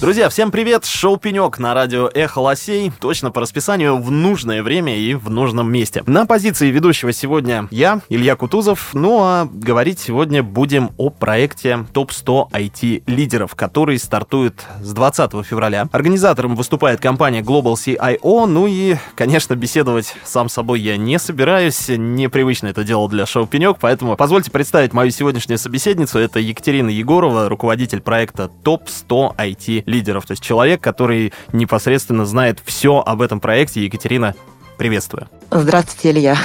Друзья, всем привет! Шоу «Пенек» на радио «Эхо Лосей». Точно по расписанию в нужное время и в нужном месте. На позиции ведущего сегодня я, Илья Кутузов. Ну а говорить сегодня будем о проекте ТОП-100 IT-лидеров, который стартует с 20 февраля. Организатором выступает компания Global CIO. Ну и, конечно, беседовать сам собой я не собираюсь. Непривычно это дело для шоу «Пенек», поэтому позвольте представить мою сегодняшнюю собеседницу. Это Екатерина Егорова, руководитель проекта ТОП-100 IT-лидеров лидеров, то есть человек, который непосредственно знает все об этом проекте. Екатерина, приветствую. Здравствуйте, Илья.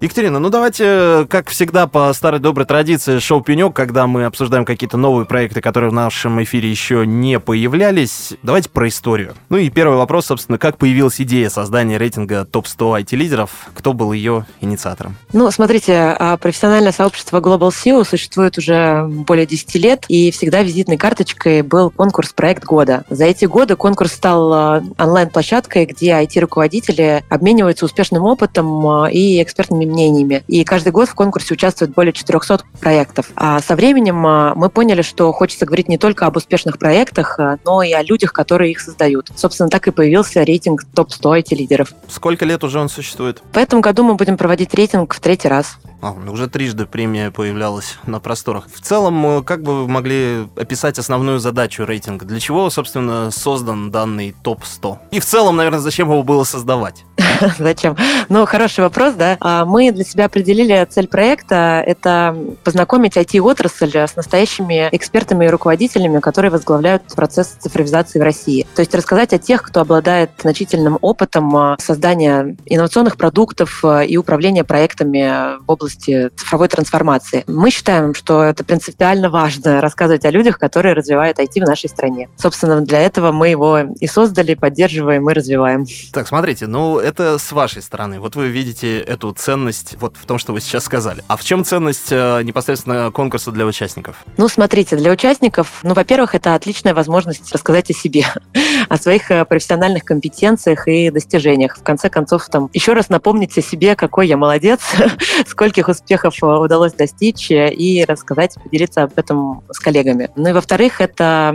Екатерина, ну давайте, как всегда, по старой доброй традиции шоу «Пенек», когда мы обсуждаем какие-то новые проекты, которые в нашем эфире еще не появлялись, давайте про историю. Ну и первый вопрос, собственно, как появилась идея создания рейтинга топ-100 IT-лидеров? Кто был ее инициатором? Ну, смотрите, а, профессиональное сообщество Global SEO существует уже более 10 лет, и всегда визитной карточкой был конкурс «Проект года». За эти годы конкурс стал а, онлайн-площадкой, где IT-руководители обмениваются успешным опытом а, и экспертными мнениями. И каждый год в конкурсе участвует более 400 проектов. А со временем а, мы поняли, что хочется говорить не только об успешных проектах, а, но и о людях, которые их создают. Собственно, так и появился рейтинг топ-100 IT-лидеров. Сколько лет уже он существует? В этом году мы будем проводить рейтинг в третий раз. А, уже трижды премия появлялась на просторах. В целом, как бы вы могли описать основную задачу рейтинга? Для чего, собственно, создан данный топ-100? И в целом, наверное, зачем его было создавать? Зачем? Ну, хороший вопрос, да. А, мы для себя определили цель проекта – это познакомить IT-отрасль с настоящими экспертами и руководителями, которые возглавляют процесс цифровизации в России. То есть рассказать о тех, кто обладает значительным опытом а, создания инновационных продуктов и управления проектами в области цифровой трансформации. Мы считаем, что это принципиально важно рассказывать о людях, которые развивают IT в нашей стране. Собственно, для этого мы его и создали, поддерживаем и развиваем. Так, смотрите, ну это с вашей стороны. Вот вы видите эту ценность вот в том, что вы сейчас сказали. А в чем ценность э, непосредственно конкурса для участников? Ну, смотрите, для участников, ну, во-первых, это отличная возможность рассказать о себе, о своих э, профессиональных компетенциях и достижениях. В конце концов, там, еще раз напомнить о себе, какой я молодец, скольких успехов э, удалось достичь, и рассказать, поделиться об этом с коллегами. Ну и, во-вторых, это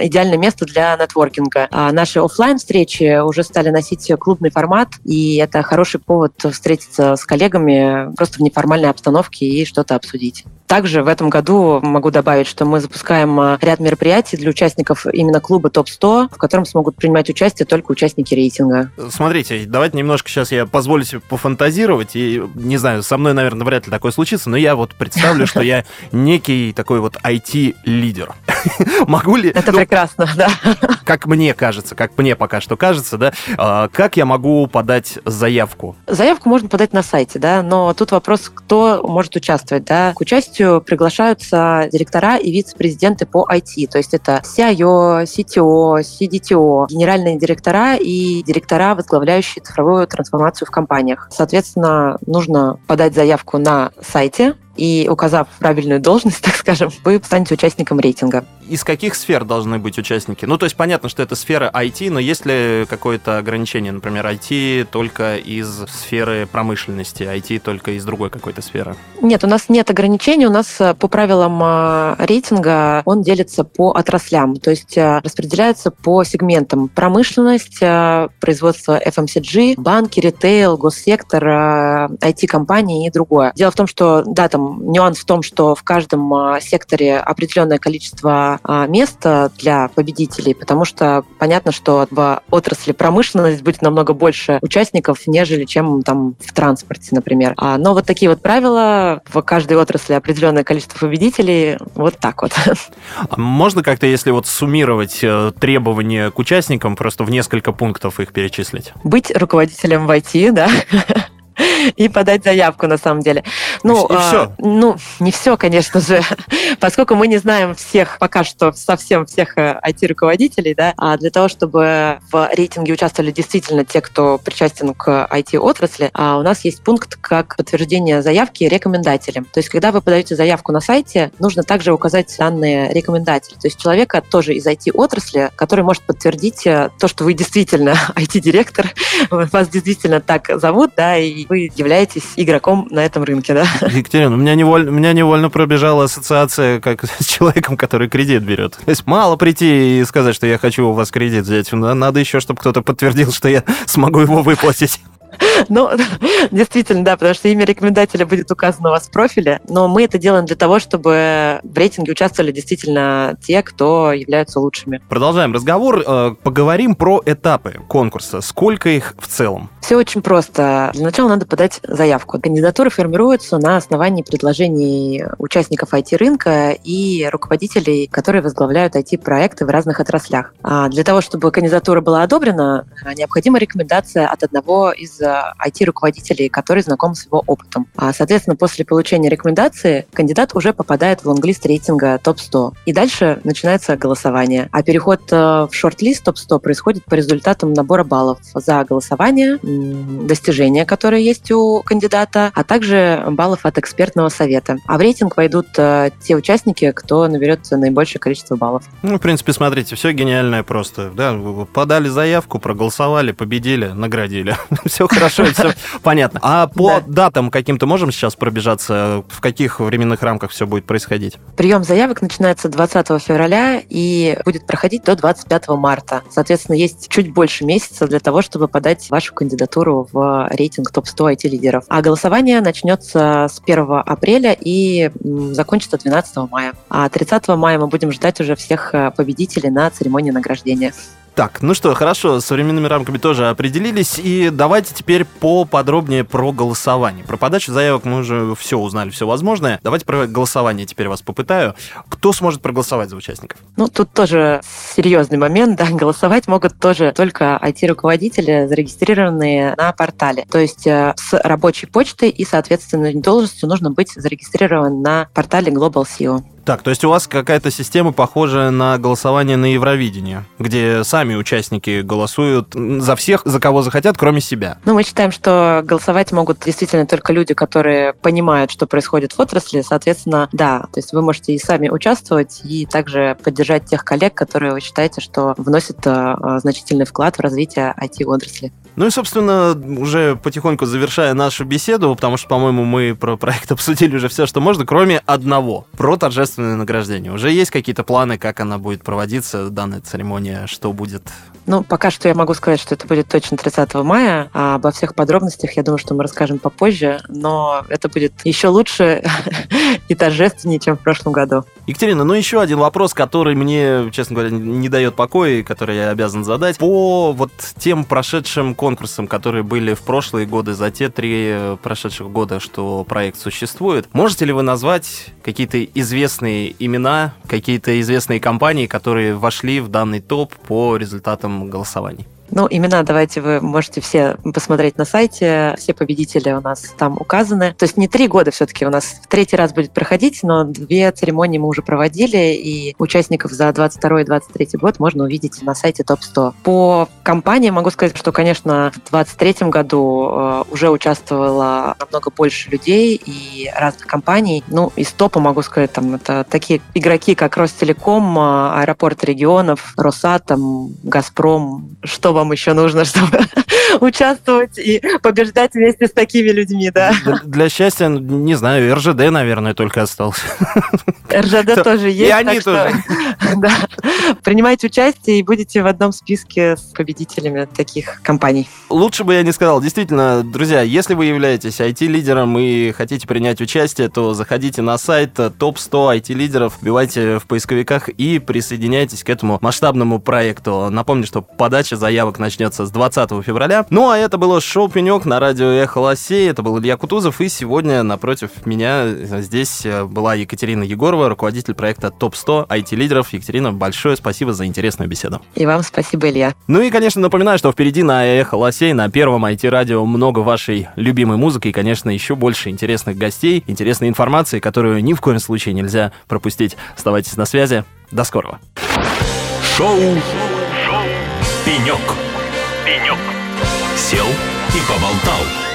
идеальное место для нетворкинга. А наши офлайн встречи уже стали носить клубный формат, и это хороший повод встретиться с коллегами просто в неформальной обстановке и что-то обсудить. Также в этом году могу добавить, что мы запускаем а, ряд мероприятий для участников именно клуба ТОП-100, в котором смогут принимать участие только участники рейтинга. Смотрите, давайте немножко сейчас я позволю себе пофантазировать. И, не знаю, со мной, наверное, вряд ли такое случится, но я вот представлю, что я некий такой вот IT-лидер. Могу ли... Это ну, прекрасно, да. Как мне кажется, как мне пока что кажется, да, а, как я могу подать заявку? Заявку можно подать на сайте, да, но тут вопрос, кто может участвовать, да. К участию встречу приглашаются директора и вице-президенты по IT. То есть это CIO, CTO, CDTO, генеральные директора и директора, возглавляющие цифровую трансформацию в компаниях. Соответственно, нужно подать заявку на сайте и указав правильную должность, так скажем, вы станете участником рейтинга. Из каких сфер должны быть участники? Ну, то есть понятно, что это сфера IT, но есть ли какое-то ограничение? Например, IT только из сферы промышленности, IT только из другой какой-то сферы? Нет, у нас нет ограничений. У нас э, по правилам э, рейтинга он делится по отраслям, то есть э, распределяется по сегментам. Промышленность, производство FMCG, банки, ритейл, госсектор, IT-компании и другое. Дело в том, что, да, там нюанс в том, что в каждом секторе определенное количество а, места для победителей, потому что понятно, что в отрасли промышленность будет намного больше участников, нежели чем там в транспорте, например. А, но вот такие вот правила, в каждой отрасли определенное количество победителей, вот так вот. Можно как-то, если вот суммировать э, требования к участникам, просто в несколько пунктов их перечислить? Быть руководителем в IT, да, и подать заявку на самом деле. Ну, и, и все. Ну, не все, конечно же, поскольку мы не знаем всех, пока что совсем всех IT-руководителей, да, а для того, чтобы в рейтинге участвовали действительно те, кто причастен к IT-отрасли, а у нас есть пункт как подтверждение заявки рекомендателем. То есть, когда вы подаете заявку на сайте, нужно также указать данные рекомендателя. То есть человека тоже из IT-отрасли, который может подтвердить э, то, что вы действительно IT-директор, вас действительно так зовут, да, и вы являетесь игроком на этом рынке, да. Екатерина, у меня невольно, у меня невольно пробежала ассоциация как с человеком, который кредит берет. То есть мало прийти и сказать, что я хочу у вас кредит взять. Надо еще, чтобы кто-то подтвердил, что я смогу его выплатить. Ну, действительно, да, потому что имя рекомендателя будет указано у вас в профиле, но мы это делаем для того, чтобы в рейтинге участвовали действительно те, кто являются лучшими. Продолжаем разговор. Э, поговорим про этапы конкурса. Сколько их в целом? Все очень просто. Для начала надо подать заявку. Кандидатуры формируются на основании предложений участников IT-рынка и руководителей, которые возглавляют IT-проекты в разных отраслях. А для того, чтобы кандидатура была одобрена, необходима рекомендация от одного из IT-руководителей, который знаком с его опытом. А, соответственно, после получения рекомендации кандидат уже попадает в лонглист рейтинга топ-100. И дальше начинается голосование. А переход э, в шорт-лист топ-100 происходит по результатам набора баллов за голосование, достижения, которые есть у кандидата, а также баллов от экспертного совета. А в рейтинг войдут э, те участники, кто наберет наибольшее количество баллов. Ну, в принципе, смотрите, все гениальное просто. Да, подали заявку, проголосовали, победили, наградили. Все хорошо, все понятно. А по да. датам каким-то можем сейчас пробежаться? В каких временных рамках все будет происходить? Прием заявок начинается 20 февраля и будет проходить до 25 марта. Соответственно, есть чуть больше месяца для того, чтобы подать вашу кандидатуру в рейтинг топ-100 IT-лидеров. А голосование начнется с 1 апреля и закончится 12 мая. А 30 мая мы будем ждать уже всех э, победителей на церемонии награждения. Так, ну что, хорошо, с современными рамками тоже определились. И давайте теперь поподробнее про голосование. Про подачу заявок мы уже все узнали, все возможное. Давайте про голосование теперь вас попытаю. Кто сможет проголосовать за участников? Ну, тут тоже серьезный момент, да, голосовать могут тоже только IT-руководители, зарегистрированные на портале. То есть э, с рабочей почтой и, соответственно, должностью нужно быть зарегистрирован на портале Global SEO. Так, то есть у вас какая-то система похожая на голосование на Евровидении, где сами участники голосуют за всех, за кого захотят, кроме себя. Ну, мы считаем, что голосовать могут действительно только люди, которые понимают, что происходит в отрасли. Соответственно, да, то есть вы можете и сами участвовать, и также поддержать тех коллег, которые вы считаете, что вносят э, значительный вклад в развитие IT-отрасли. Ну и, собственно, уже потихоньку завершая нашу беседу, потому что, по-моему, мы про проект обсудили уже все, что можно, кроме одного, про торжественное награждение. Уже есть какие-то планы, как она будет проводиться, данная церемония, что будет? Ну, пока что я могу сказать, что это будет точно 30 мая, а обо всех подробностях я думаю, что мы расскажем попозже, но это будет еще лучше и торжественнее, чем в прошлом году. Екатерина, ну еще один вопрос, который мне, честно говоря, не дает покоя, и который я обязан задать. По вот тем прошедшим конкурсам, которые были в прошлые годы, за те три прошедших года, что проект существует, можете ли вы назвать какие-то известные имена, какие-то известные компании, которые вошли в данный топ по результатам голосований? Ну, имена давайте вы можете все посмотреть на сайте. Все победители у нас там указаны. То есть не три года все-таки у нас в третий раз будет проходить, но две церемонии мы уже проводили, и участников за 22 и 23 год можно увидеть на сайте ТОП-100. По компании могу сказать, что, конечно, в 23 году э, уже участвовало намного больше людей и разных компаний. Ну, из топа могу сказать, там это такие игроки, как Ростелеком, э, Аэропорт регионов, Росатом, Газпром, что вам еще нужно, чтобы участвовать и побеждать вместе с такими людьми, да. Для, для счастья, не знаю, РЖД, наверное, только остался. РЖД тоже есть. И они тоже. Да. Принимайте участие и будете в одном списке с победителями таких компаний. Лучше бы я не сказал. Действительно, друзья, если вы являетесь IT-лидером и хотите принять участие, то заходите на сайт топ-100 IT-лидеров, вбивайте в поисковиках и присоединяйтесь к этому масштабному проекту. Напомню, что подача заявок начнется с 20 февраля друзья. Ну, а это было шоу «Пенек» на радио «Эхо Лосей». Это был Илья Кутузов. И сегодня напротив меня здесь была Екатерина Егорова, руководитель проекта ТОП-100 IT-лидеров. Екатерина, большое спасибо за интересную беседу. И вам спасибо, Илья. Ну и, конечно, напоминаю, что впереди на «Эхо Лосей», на первом IT-радио много вашей любимой музыки и, конечно, еще больше интересных гостей, интересной информации, которую ни в коем случае нельзя пропустить. Оставайтесь на связи. До скорого. Шоу, Шоу. «Пенек». «Пенек». Сел и поболтал.